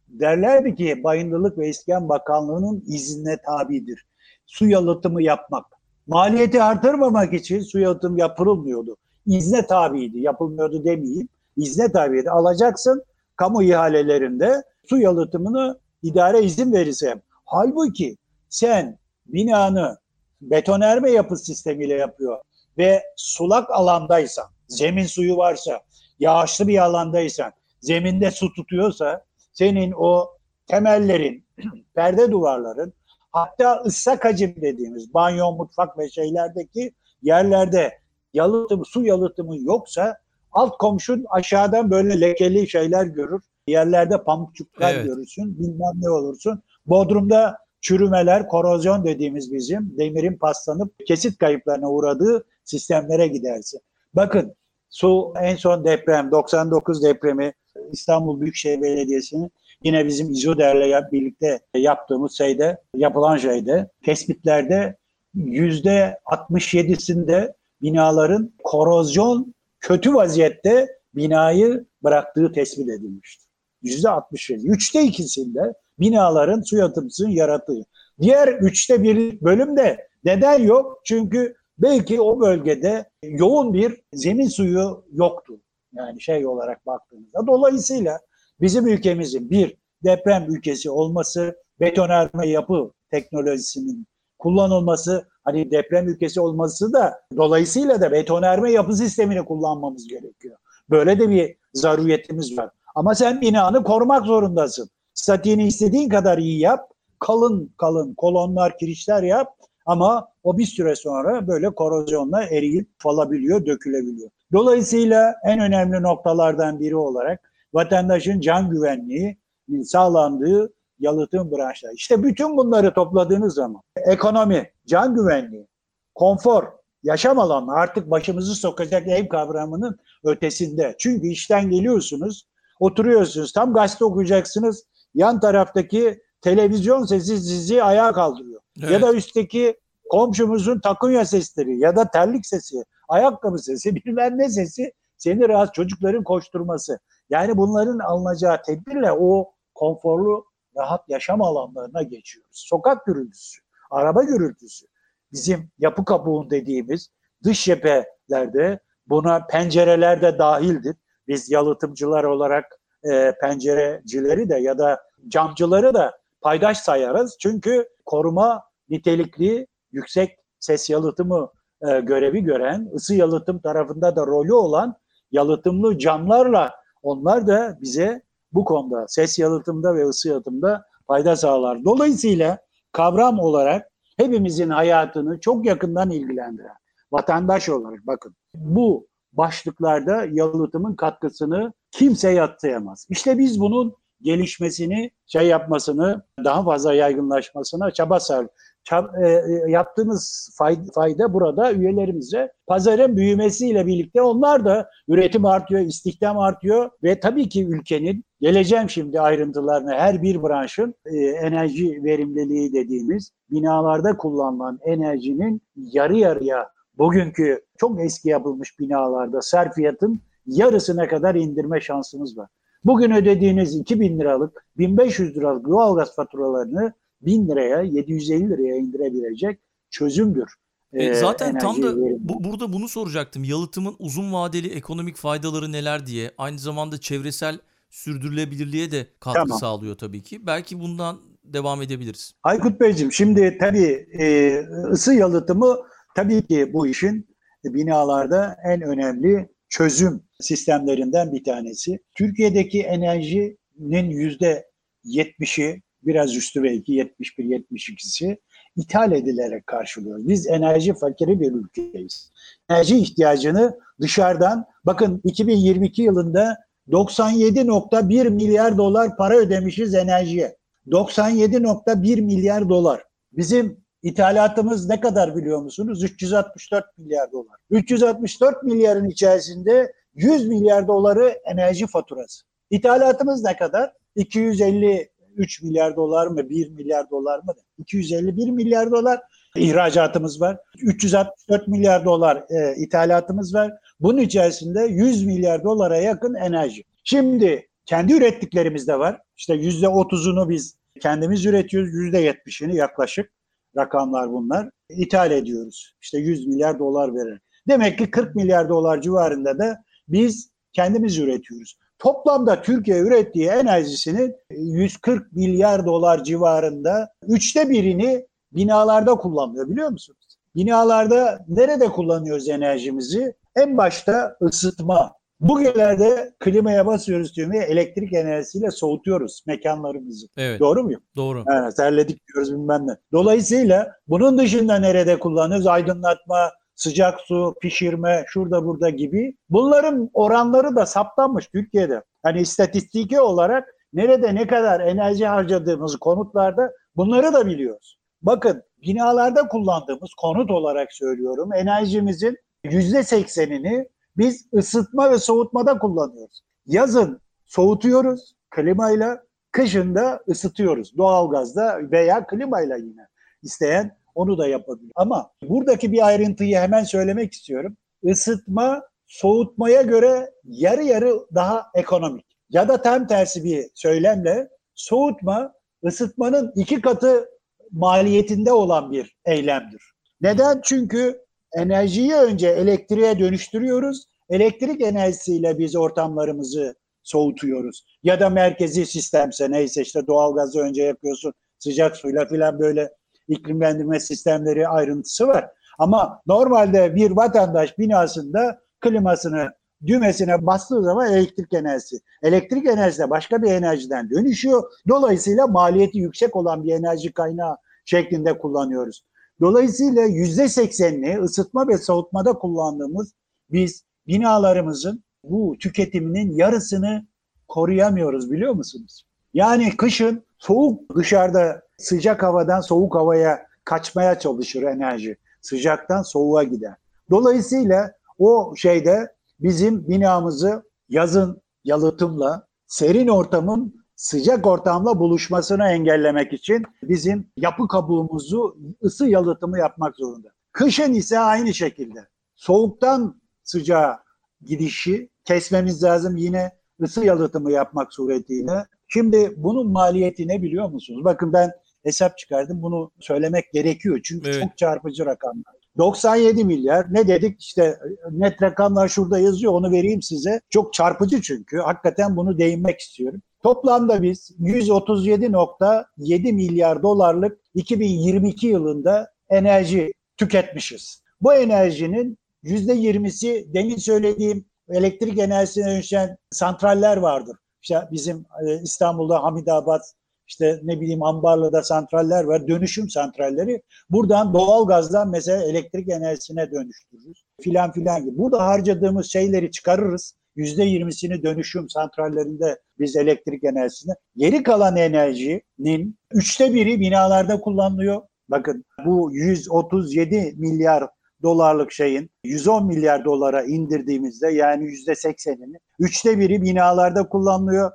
derlerdi ki Bayındırlık ve İskan Bakanlığı'nın iznine tabidir. Su yalıtımı yapmak. Maliyeti artırmamak için su yalıtım yapılmıyordu. İzne tabiydi. Yapılmıyordu demeyeyim. İzne tabiydi. Alacaksın kamu ihalelerinde su yalıtımını idare izin verirse. Halbuki sen binanı betonerme yapı sistemiyle yapıyor ve sulak alandaysan, zemin suyu varsa, yağışlı bir alandaysan, zeminde su tutuyorsa senin o temellerin, perde duvarların hatta ıssak hacim dediğimiz banyo, mutfak ve şeylerdeki yerlerde yalıtım, su yalıtımı yoksa alt komşun aşağıdan böyle lekeli şeyler görür. Yerlerde pamukçuklar evet. görürsün, bilmem ne olursun. Bodrum'da çürümeler, korozyon dediğimiz bizim demirin paslanıp kesit kayıplarına uğradığı sistemlere gidersin. Bakın su en son deprem 99 depremi İstanbul Büyükşehir Belediyesi'nin yine bizim İzoder'le birlikte yaptığımız şeyde yapılan şeyde tespitlerde yüzde 67'sinde binaların korozyon kötü vaziyette binayı bıraktığı tespit edilmiştir. Yüzde 67. Üçte ikisinde binaların su yatımsını yarattığı. Diğer üçte bir bölümde neden yok? Çünkü belki o bölgede yoğun bir zemin suyu yoktu. Yani şey olarak baktığımızda. Dolayısıyla bizim ülkemizin bir deprem ülkesi olması, betonarme yapı teknolojisinin kullanılması, hani deprem ülkesi olması da dolayısıyla da betonarme yapı sistemini kullanmamız gerekiyor. Böyle de bir zaruriyetimiz var. Ama sen binanı korumak zorundasın. Statiğini istediğin kadar iyi yap. Kalın kalın kolonlar, kirişler yap. Ama o bir süre sonra böyle korozyonla eriyip falabiliyor, dökülebiliyor. Dolayısıyla en önemli noktalardan biri olarak vatandaşın can güvenliği sağlandığı yalıtım branşları. İşte bütün bunları topladığınız zaman ekonomi, can güvenliği, konfor, yaşam alanı artık başımızı sokacak ev kavramının ötesinde. Çünkü işten geliyorsunuz, oturuyorsunuz, tam gazete okuyacaksınız. Yan taraftaki televizyon sesi sizi ayağa kaldırıyor. Evet. Ya da üstteki komşumuzun takunya sesleri ya da terlik sesi, ayakkabı sesi, bilmem ne sesi seni rahat çocukların koşturması. Yani bunların alınacağı tedbirle o konforlu rahat yaşam alanlarına geçiyoruz. Sokak gürültüsü, araba gürültüsü, bizim yapı kabuğun dediğimiz dış cephelerde buna pencereler de dahildir. Biz yalıtımcılar olarak e, pencerecileri de ya da camcıları da paydaş sayarız. Çünkü koruma nitelikli yüksek ses yalıtımı e, görevi gören, ısı yalıtım tarafında da rolü olan yalıtımlı camlarla onlar da bize bu konuda ses yalıtımda ve ısı yalıtımda fayda sağlar. Dolayısıyla kavram olarak hepimizin hayatını çok yakından ilgilendiren vatandaş olarak bakın bu başlıklarda yalıtımın katkısını kimse yatsıyamaz. İşte biz bunun gelişmesini, şey yapmasını, daha fazla yaygınlaşmasına çaba sarf. E, e, yaptığımız fayda, fayda burada üyelerimize pazarın büyümesiyle birlikte onlar da üretim artıyor, istihdam artıyor ve tabii ki ülkenin geleceğim şimdi ayrıntılarına her bir branşın e, enerji verimliliği dediğimiz binalarda kullanılan enerjinin yarı yarıya bugünkü çok eski yapılmış binalarda serfiyatın yarısına kadar indirme şansımız var. Bugün ödediğiniz 2000 liralık, 1500 liralık doğalgaz faturalarını 1000 liraya, 750 liraya indirebilecek çözümdür. E, zaten tam da bu, burada bunu soracaktım. Yalıtımın uzun vadeli ekonomik faydaları neler diye. Aynı zamanda çevresel sürdürülebilirliğe de katkı tamam. sağlıyor tabii ki. Belki bundan devam edebiliriz. Aykut Beyciğim şimdi tabii e, ısı yalıtımı tabii ki bu işin binalarda en önemli çözüm sistemlerinden bir tanesi. Türkiye'deki enerjinin yüzde yetmişi biraz üstü belki 71-72'si ithal edilerek karşılıyoruz. Biz enerji fakiri bir ülkeyiz. Enerji ihtiyacını dışarıdan bakın 2022 yılında 97.1 milyar dolar para ödemişiz enerjiye. 97.1 milyar dolar. Bizim İthalatımız ne kadar biliyor musunuz? 364 milyar dolar. 364 milyarın içerisinde 100 milyar doları enerji faturası. İthalatımız ne kadar? 253 milyar dolar mı? 1 milyar dolar mı? 251 milyar dolar ihracatımız var. 364 milyar dolar e, ithalatımız var. Bunun içerisinde 100 milyar dolara yakın enerji. Şimdi kendi ürettiklerimiz de var. İşte %30'unu biz kendimiz üretiyoruz. %70'ini yaklaşık rakamlar bunlar. İthal ediyoruz. İşte 100 milyar dolar verir. Demek ki 40 milyar dolar civarında da biz kendimiz üretiyoruz. Toplamda Türkiye ürettiği enerjisinin 140 milyar dolar civarında üçte birini binalarda kullanıyor biliyor musunuz? Binalarda nerede kullanıyoruz enerjimizi? En başta ısıtma, Bugünlerde klimaya basıyoruz düğmeye elektrik enerjisiyle soğutuyoruz mekanlarımızı. Evet. Doğru muyum? Doğru. Evet, terledik diyoruz bilmem ne. Dolayısıyla bunun dışında nerede kullanıyoruz? Aydınlatma, sıcak su, pişirme, şurada burada gibi. Bunların oranları da saptanmış Türkiye'de. Hani istatistiki olarak nerede ne kadar enerji harcadığımız konutlarda bunları da biliyoruz. Bakın binalarda kullandığımız konut olarak söylüyorum enerjimizin yüzde seksenini biz ısıtma ve soğutmada kullanıyoruz. Yazın soğutuyoruz klimayla, kışın da ısıtıyoruz doğalgazda veya klimayla yine. İsteyen onu da yapabilir. Ama buradaki bir ayrıntıyı hemen söylemek istiyorum. Isıtma soğutmaya göre yarı yarı daha ekonomik. Ya da tam tersi bir söylemle soğutma ısıtmanın iki katı maliyetinde olan bir eylemdir. Neden? Çünkü enerjiyi önce elektriğe dönüştürüyoruz. Elektrik enerjisiyle biz ortamlarımızı soğutuyoruz. Ya da merkezi sistemse neyse işte doğalgazı önce yapıyorsun sıcak suyla filan böyle iklimlendirme sistemleri ayrıntısı var. Ama normalde bir vatandaş binasında klimasını düğmesine bastığı zaman elektrik enerjisi. Elektrik enerjisi de başka bir enerjiden dönüşüyor. Dolayısıyla maliyeti yüksek olan bir enerji kaynağı şeklinde kullanıyoruz. Dolayısıyla yüzde seksenini ısıtma ve soğutmada kullandığımız biz binalarımızın bu tüketiminin yarısını koruyamıyoruz biliyor musunuz? Yani kışın soğuk dışarıda sıcak havadan soğuk havaya kaçmaya çalışır enerji. Sıcaktan soğuğa gider. Dolayısıyla o şeyde bizim binamızı yazın yalıtımla serin ortamın sıcak ortamla buluşmasını engellemek için bizim yapı kabuğumuzu ısı yalıtımı yapmak zorunda. Kışın ise aynı şekilde soğuktan sıcağa gidişi kesmemiz lazım yine ısı yalıtımı yapmak suretiyle. Şimdi bunun maliyeti ne biliyor musunuz? Bakın ben hesap çıkardım bunu söylemek gerekiyor çünkü evet. çok çarpıcı rakamlar. 97 milyar ne dedik işte net rakamlar şurada yazıyor onu vereyim size. Çok çarpıcı çünkü hakikaten bunu değinmek istiyorum. Toplamda biz 137.7 milyar dolarlık 2022 yılında enerji tüketmişiz. Bu enerjinin %20'si demin söylediğim elektrik enerjisine dönüşen santraller vardır. İşte bizim e, İstanbul'da Hamidabad işte ne bileyim Ambarlı'da santraller var, dönüşüm santralleri. Buradan doğal gazdan mesela elektrik enerjisine dönüştürürüz filan filan gibi. Burada harcadığımız şeyleri çıkarırız. Yüzde yirmisini dönüşüm santrallerinde biz elektrik enerjisine. Geri kalan enerjinin üçte biri binalarda kullanılıyor. Bakın bu 137 milyar dolarlık şeyin 110 milyar dolara indirdiğimizde yani yüzde seksenini üçte biri binalarda kullanılıyor.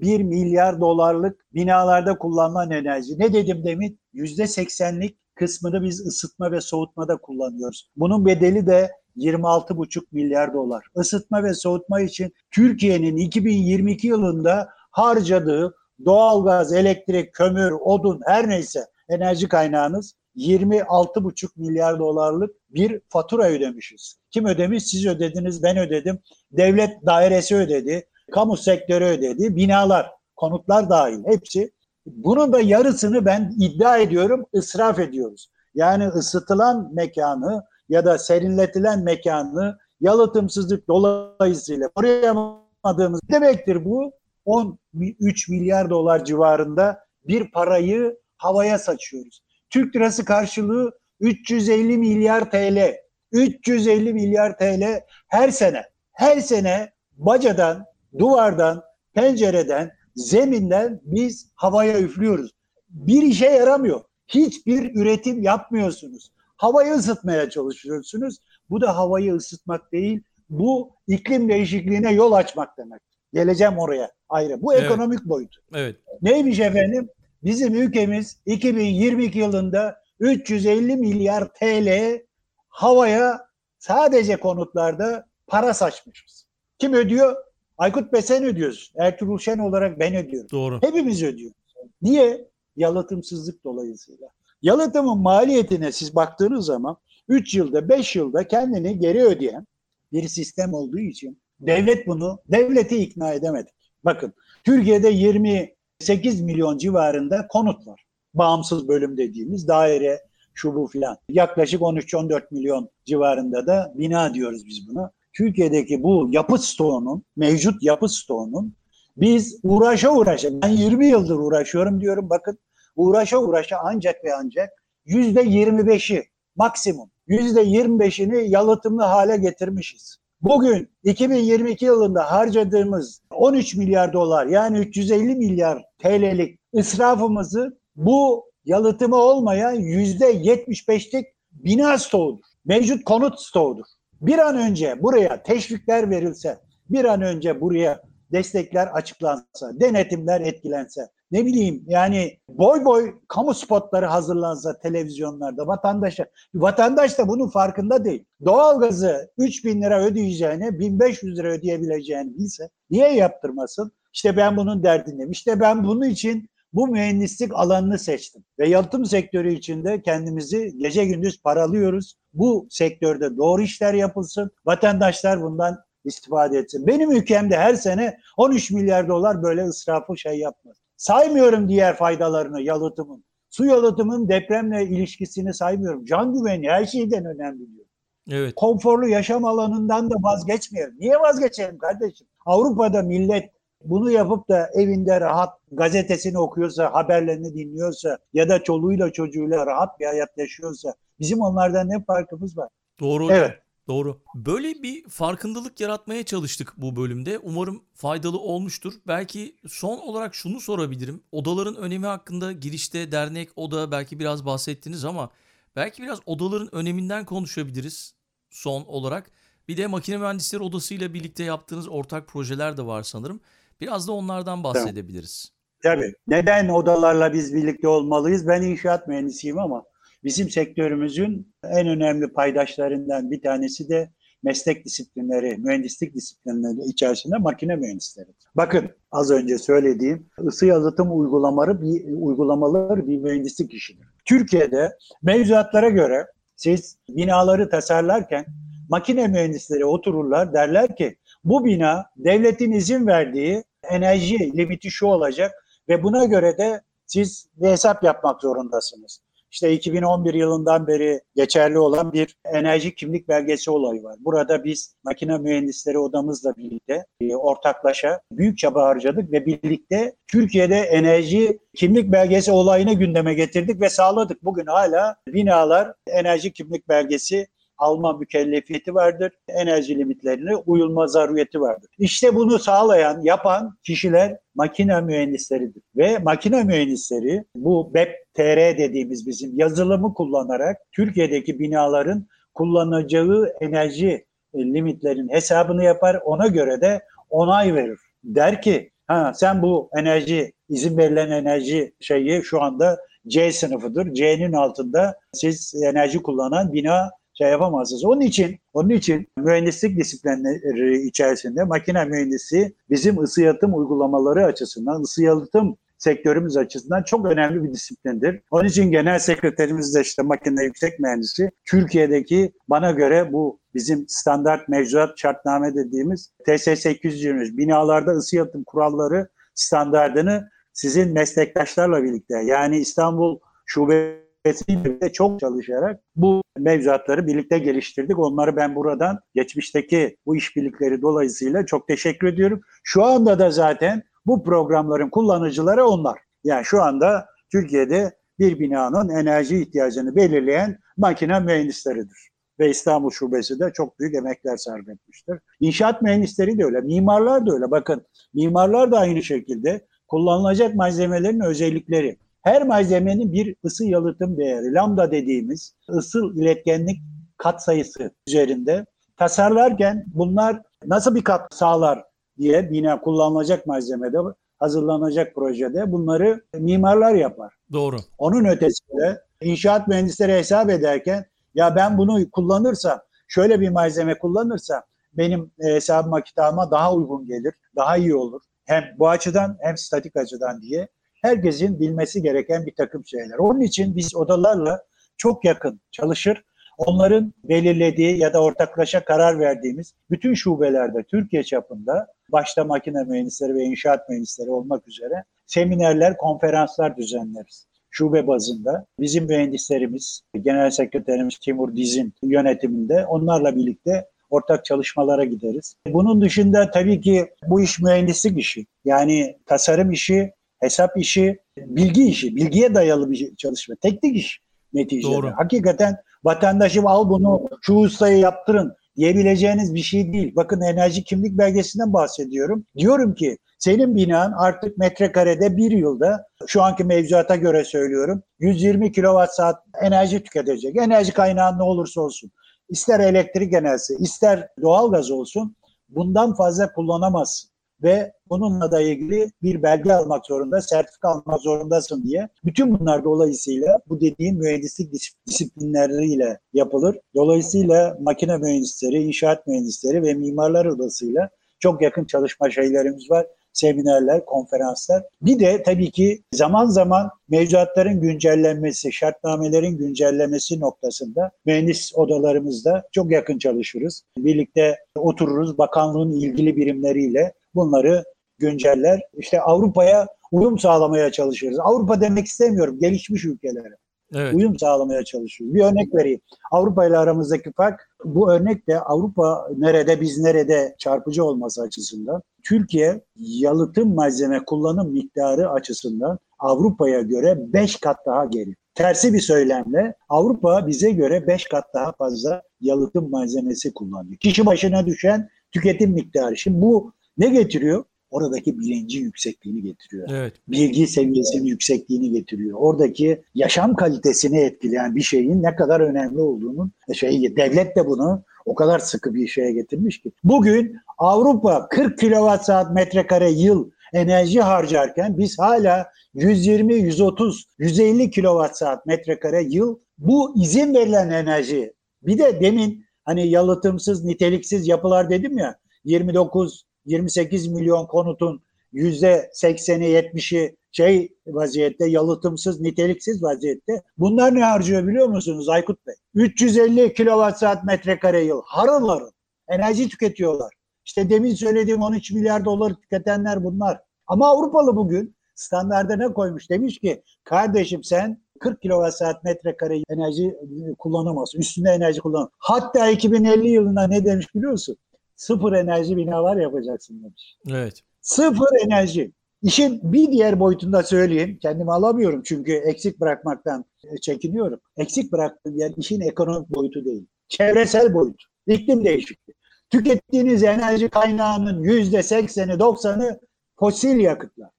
33.1 milyar dolarlık binalarda kullanılan enerji. Ne dedim demin? Yüzde seksenlik kısmını biz ısıtma ve soğutmada kullanıyoruz. Bunun bedeli de 26,5 milyar dolar. Isıtma ve soğutma için Türkiye'nin 2022 yılında harcadığı doğalgaz, elektrik, kömür, odun her neyse enerji kaynağınız 26,5 milyar dolarlık bir fatura ödemişiz. Kim ödemiş? Siz ödediniz, ben ödedim. Devlet dairesi ödedi, kamu sektörü ödedi, binalar, konutlar dahil hepsi. Bunun da yarısını ben iddia ediyorum israf ediyoruz. Yani ısıtılan mekanı ya da serinletilen mekanı yalıtımsızlık dolayısıyla koruyamadığımız demektir bu 13 milyar dolar civarında bir parayı havaya saçıyoruz. Türk lirası karşılığı 350 milyar TL. 350 milyar TL her sene. Her sene bacadan, duvardan, pencereden, zeminden biz havaya üflüyoruz. Bir işe yaramıyor. Hiçbir üretim yapmıyorsunuz. Havayı ısıtmaya çalışıyorsunuz. Bu da havayı ısıtmak değil, bu iklim değişikliğine yol açmak demek. Geleceğim oraya ayrı. Bu evet. ekonomik boyutu. Evet. Neymiş efendim? Bizim ülkemiz 2022 yılında 350 milyar TL havaya sadece konutlarda para saçmışız. Kim ödüyor? Aykut Bey sen ödüyorsun. Ertuğrul Şen olarak ben ödüyorum. Doğru. Hepimiz ödüyoruz. Niye? Yalıtımsızlık dolayısıyla. Yalıtımın maliyetine siz baktığınız zaman 3 yılda 5 yılda kendini geri ödeyen bir sistem olduğu için devlet bunu devleti ikna edemedik. Bakın Türkiye'de 28 milyon civarında konut var. Bağımsız bölüm dediğimiz daire, şu bu filan. Yaklaşık 13-14 milyon civarında da bina diyoruz biz buna. Türkiye'deki bu yapı stoğunun, mevcut yapı stoğunun biz uğraşa uğraşa, ben 20 yıldır uğraşıyorum diyorum bakın uğraşa uğraşa ancak ve ancak yüzde 25'i maksimum yüzde 25'ini yalıtımlı hale getirmişiz. Bugün 2022 yılında harcadığımız 13 milyar dolar yani 350 milyar TL'lik israfımızı bu yalıtımı olmayan yüzde 75'lik bina stoğudur. Mevcut konut stoğudur. Bir an önce buraya teşvikler verilse, bir an önce buraya destekler açıklansa, denetimler etkilense, ne bileyim yani boy boy kamu spotları hazırlansa televizyonlarda vatandaşa vatandaş da bunun farkında değil. Doğalgazı 3000 lira ödeyeceğine 1500 lira ödeyebileceğini bilse niye yaptırmasın? İşte ben bunun derdindeyim. İşte ben bunun için bu mühendislik alanını seçtim. Ve yalıtım sektörü içinde kendimizi gece gündüz paralıyoruz. Bu sektörde doğru işler yapılsın. Vatandaşlar bundan istifade etsin. Benim ülkemde her sene 13 milyar dolar böyle ısrafı şey yapmaz. Saymıyorum diğer faydalarını yalıtımın. Su yalıtımın depremle ilişkisini saymıyorum. Can güveni her şeyden önemli diyor. Evet. Konforlu yaşam alanından da vazgeçmiyorum. Niye vazgeçelim kardeşim? Avrupa'da millet bunu yapıp da evinde rahat gazetesini okuyorsa, haberlerini dinliyorsa ya da çoluğuyla çocuğuyla rahat bir hayat yaşıyorsa bizim onlardan ne farkımız var? Doğru. Evet. Doğru. Böyle bir farkındalık yaratmaya çalıştık bu bölümde. Umarım faydalı olmuştur. Belki son olarak şunu sorabilirim. Odaların önemi hakkında girişte dernek oda belki biraz bahsettiniz ama belki biraz odaların öneminden konuşabiliriz son olarak. Bir de makine mühendisleri odasıyla birlikte yaptığınız ortak projeler de var sanırım. Biraz da onlardan bahsedebiliriz. Tabii. Neden odalarla biz birlikte olmalıyız? Ben inşaat mühendisiyim ama bizim sektörümüzün en önemli paydaşlarından bir tanesi de meslek disiplinleri, mühendislik disiplinleri içerisinde makine mühendisleri. Bakın az önce söylediğim ısı yalıtım uygulamaları bir uygulamaları bir mühendislik işidir. Türkiye'de mevzuatlara göre siz binaları tasarlarken makine mühendisleri otururlar derler ki bu bina devletin izin verdiği enerji limiti şu olacak ve buna göre de siz bir hesap yapmak zorundasınız. İşte 2011 yılından beri geçerli olan bir enerji kimlik belgesi olayı var. Burada biz makine mühendisleri odamızla birlikte e, ortaklaşa büyük çaba harcadık ve birlikte Türkiye'de enerji kimlik belgesi olayını gündeme getirdik ve sağladık. Bugün hala binalar enerji kimlik belgesi alma mükellefiyeti vardır. Enerji limitlerine uyulma zaruriyeti vardır. İşte bunu sağlayan, yapan kişiler makine mühendisleridir. Ve makine mühendisleri bu BEP-TR dediğimiz bizim yazılımı kullanarak Türkiye'deki binaların kullanacağı enerji limitlerin hesabını yapar. Ona göre de onay verir. Der ki ha sen bu enerji izin verilen enerji şeyi şu anda C sınıfıdır. C'nin altında siz enerji kullanan bina şey yapamazsınız. Onun için onun için mühendislik disiplinleri içerisinde makine mühendisi bizim ısı yalıtım uygulamaları açısından, ısı yalıtım sektörümüz açısından çok önemli bir disiplindir. Onun için genel sekreterimiz de işte makine yüksek mühendisi. Türkiye'deki bana göre bu bizim standart mevzuat şartname dediğimiz TS 823 binalarda ısı yalıtım kuralları standartını sizin meslektaşlarla birlikte yani İstanbul Şube birlikte çok çalışarak bu mevzuatları birlikte geliştirdik. Onları ben buradan geçmişteki bu işbirlikleri dolayısıyla çok teşekkür ediyorum. Şu anda da zaten bu programların kullanıcıları onlar. Yani şu anda Türkiye'de bir binanın enerji ihtiyacını belirleyen makine mühendisleridir. Ve İstanbul Şubesi de çok büyük emekler sarf etmiştir. İnşaat mühendisleri de öyle, mimarlar da öyle. Bakın mimarlar da aynı şekilde kullanılacak malzemelerin özellikleri, her malzemenin bir ısı yalıtım değeri, lambda dediğimiz ısı iletkenlik katsayısı üzerinde tasarlarken bunlar nasıl bir kat sağlar diye bina kullanılacak malzemede hazırlanacak projede bunları mimarlar yapar. Doğru. Onun ötesinde inşaat mühendisleri hesap ederken ya ben bunu kullanırsam şöyle bir malzeme kullanırsam benim hesabıma kitabıma daha uygun gelir, daha iyi olur. Hem bu açıdan hem statik açıdan diye herkesin bilmesi gereken bir takım şeyler. Onun için biz odalarla çok yakın çalışır. Onların belirlediği ya da ortaklaşa karar verdiğimiz bütün şubelerde Türkiye çapında başta makine mühendisleri ve inşaat mühendisleri olmak üzere seminerler, konferanslar düzenleriz. Şube bazında bizim mühendislerimiz, Genel Sekreterimiz Timur Diz'in yönetiminde onlarla birlikte ortak çalışmalara gideriz. Bunun dışında tabii ki bu iş mühendislik işi. Yani tasarım işi, hesap işi, bilgi işi, bilgiye dayalı bir çalışma, teknik iş neticede. Doğru. Hakikaten vatandaşım al bunu şu ustayı yaptırın diyebileceğiniz bir şey değil. Bakın enerji kimlik belgesinden bahsediyorum. Diyorum ki senin binan artık metrekarede bir yılda şu anki mevzuata göre söylüyorum 120 kilowatt saat enerji tüketecek. Enerji kaynağı ne olursa olsun. İster elektrik enerjisi, ister doğal gaz olsun bundan fazla kullanamazsın ve bununla da ilgili bir belge almak zorunda, sertifika almak zorundasın diye. Bütün bunlar dolayısıyla bu dediğim mühendislik disiplinleriyle yapılır. Dolayısıyla makine mühendisleri, inşaat mühendisleri ve mimarlar odasıyla çok yakın çalışma şeylerimiz var seminerler, konferanslar. Bir de tabii ki zaman zaman mevzuatların güncellenmesi, şartnamelerin güncellemesi noktasında mühendis odalarımızda çok yakın çalışırız. Birlikte otururuz bakanlığın ilgili birimleriyle bunları günceller. İşte Avrupa'ya uyum sağlamaya çalışıyoruz. Avrupa demek istemiyorum, gelişmiş ülkelere. Evet. Uyum sağlamaya çalışıyoruz. Bir örnek vereyim. Avrupa ile aramızdaki fark bu örnek de Avrupa nerede biz nerede çarpıcı olması açısından. Türkiye yalıtım malzeme kullanım miktarı açısından Avrupa'ya göre 5 kat daha geri. Tersi bir söylemle Avrupa bize göre 5 kat daha fazla yalıtım malzemesi kullanıyor. Kişi başına düşen tüketim miktarı. Şimdi bu ne getiriyor? Oradaki bilinci yüksekliğini getiriyor. Evet. Bilgi seviyesinin yüksekliğini getiriyor. Oradaki yaşam kalitesini etkileyen bir şeyin ne kadar önemli olduğunu şey devlet de bunu o kadar sıkı bir şeye getirmiş ki. Bugün Avrupa 40 kilowatt saat metrekare yıl enerji harcarken biz hala 120, 130, 150 kilowatt saat metrekare yıl bu izin verilen enerji. Bir de demin hani yalıtımsız, niteliksiz yapılar dedim ya 29 28 milyon konutun yüzde 80'i 70'i şey vaziyette, yalıtımsız, niteliksiz vaziyette. Bunlar ne harcıyor biliyor musunuz Aykut Bey? 350 kilowatt saat metrekare yıl harıl harıl enerji tüketiyorlar. İşte demin söylediğim 13 milyar dolar tüketenler bunlar. Ama Avrupalı bugün standarda ne koymuş? Demiş ki kardeşim sen 40 kilowatt saat metrekare enerji kullanamaz. Üstünde enerji kullanamaz. Hatta 2050 yılında ne demiş biliyorsun? Sıfır enerji binalar yapacaksın demiş. Evet. Sıfır enerji. İşin bir diğer boyutunda söyleyeyim. Kendimi alamıyorum çünkü eksik bırakmaktan çekiniyorum. Eksik bıraktığım yer işin ekonomik boyutu değil. Çevresel boyutu. İklim değişikliği. Tükettiğiniz enerji kaynağının yüzde sekseni, doksanı fosil yakıtlar.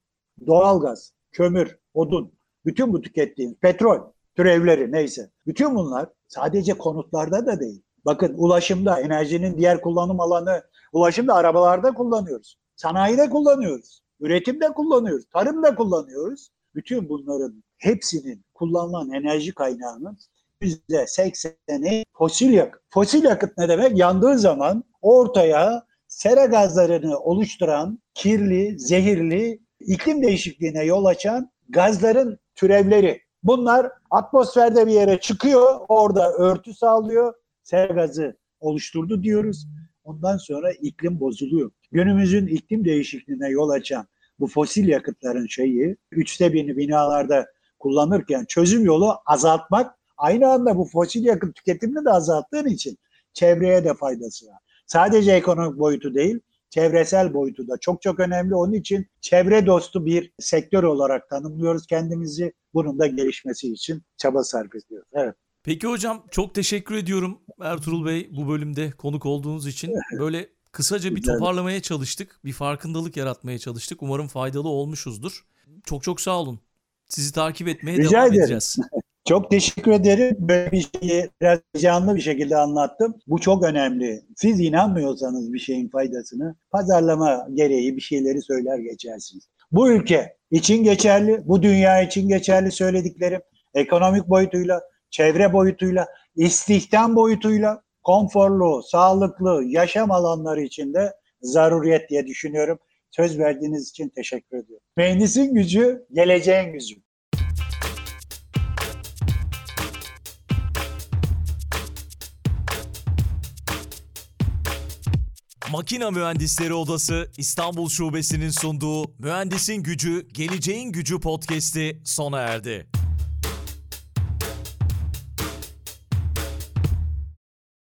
Doğalgaz, kömür, odun. Bütün bu tükettiğiniz petrol, türevleri neyse. Bütün bunlar sadece konutlarda da değil. Bakın ulaşımda, enerjinin diğer kullanım alanı, ulaşımda arabalarda kullanıyoruz. Sanayide kullanıyoruz. Üretimde kullanıyoruz. Tarımda kullanıyoruz. Bütün bunların hepsinin kullanılan enerji kaynağının %80'i fosil yakıt. Fosil yakıt ne demek? Yandığı zaman ortaya sera gazlarını oluşturan kirli, zehirli, iklim değişikliğine yol açan gazların türevleri. Bunlar atmosferde bir yere çıkıyor, orada örtü sağlıyor, sera gazı oluşturdu diyoruz. Ondan sonra iklim bozuluyor. Günümüzün iklim değişikliğine yol açan bu fosil yakıtların şeyi, üçte birini binalarda kullanırken çözüm yolu azaltmak, aynı anda bu fosil yakıt tüketimini de azalttığın için çevreye de faydası var. Sadece ekonomik boyutu değil, çevresel boyutu da çok çok önemli. Onun için çevre dostu bir sektör olarak tanımlıyoruz kendimizi. Bunun da gelişmesi için çaba sarf ediyoruz. Evet. Peki hocam çok teşekkür ediyorum Ertuğrul Bey bu bölümde konuk olduğunuz için. Böyle kısaca bir toparlamaya çalıştık. Bir farkındalık yaratmaya çalıştık. Umarım faydalı olmuşuzdur. Çok çok sağ olun. Sizi takip etmeye Rica devam ederim. edeceğiz. Çok teşekkür ederim. Böyle bir şeyi biraz canlı bir şekilde anlattım. Bu çok önemli. Siz inanmıyorsanız bir şeyin faydasını pazarlama gereği bir şeyleri söyler geçersiniz. Bu ülke için geçerli, bu dünya için geçerli söylediklerim. Ekonomik boyutuyla, çevre boyutuyla, istihdam boyutuyla, konforlu, sağlıklı yaşam alanları içinde zaruriyet diye düşünüyorum. Söz verdiğiniz için teşekkür ediyorum. Mühendisin gücü, geleceğin gücü. Makina Mühendisleri Odası İstanbul Şubesi'nin sunduğu Mühendisin Gücü, Geleceğin Gücü podcast'i sona erdi.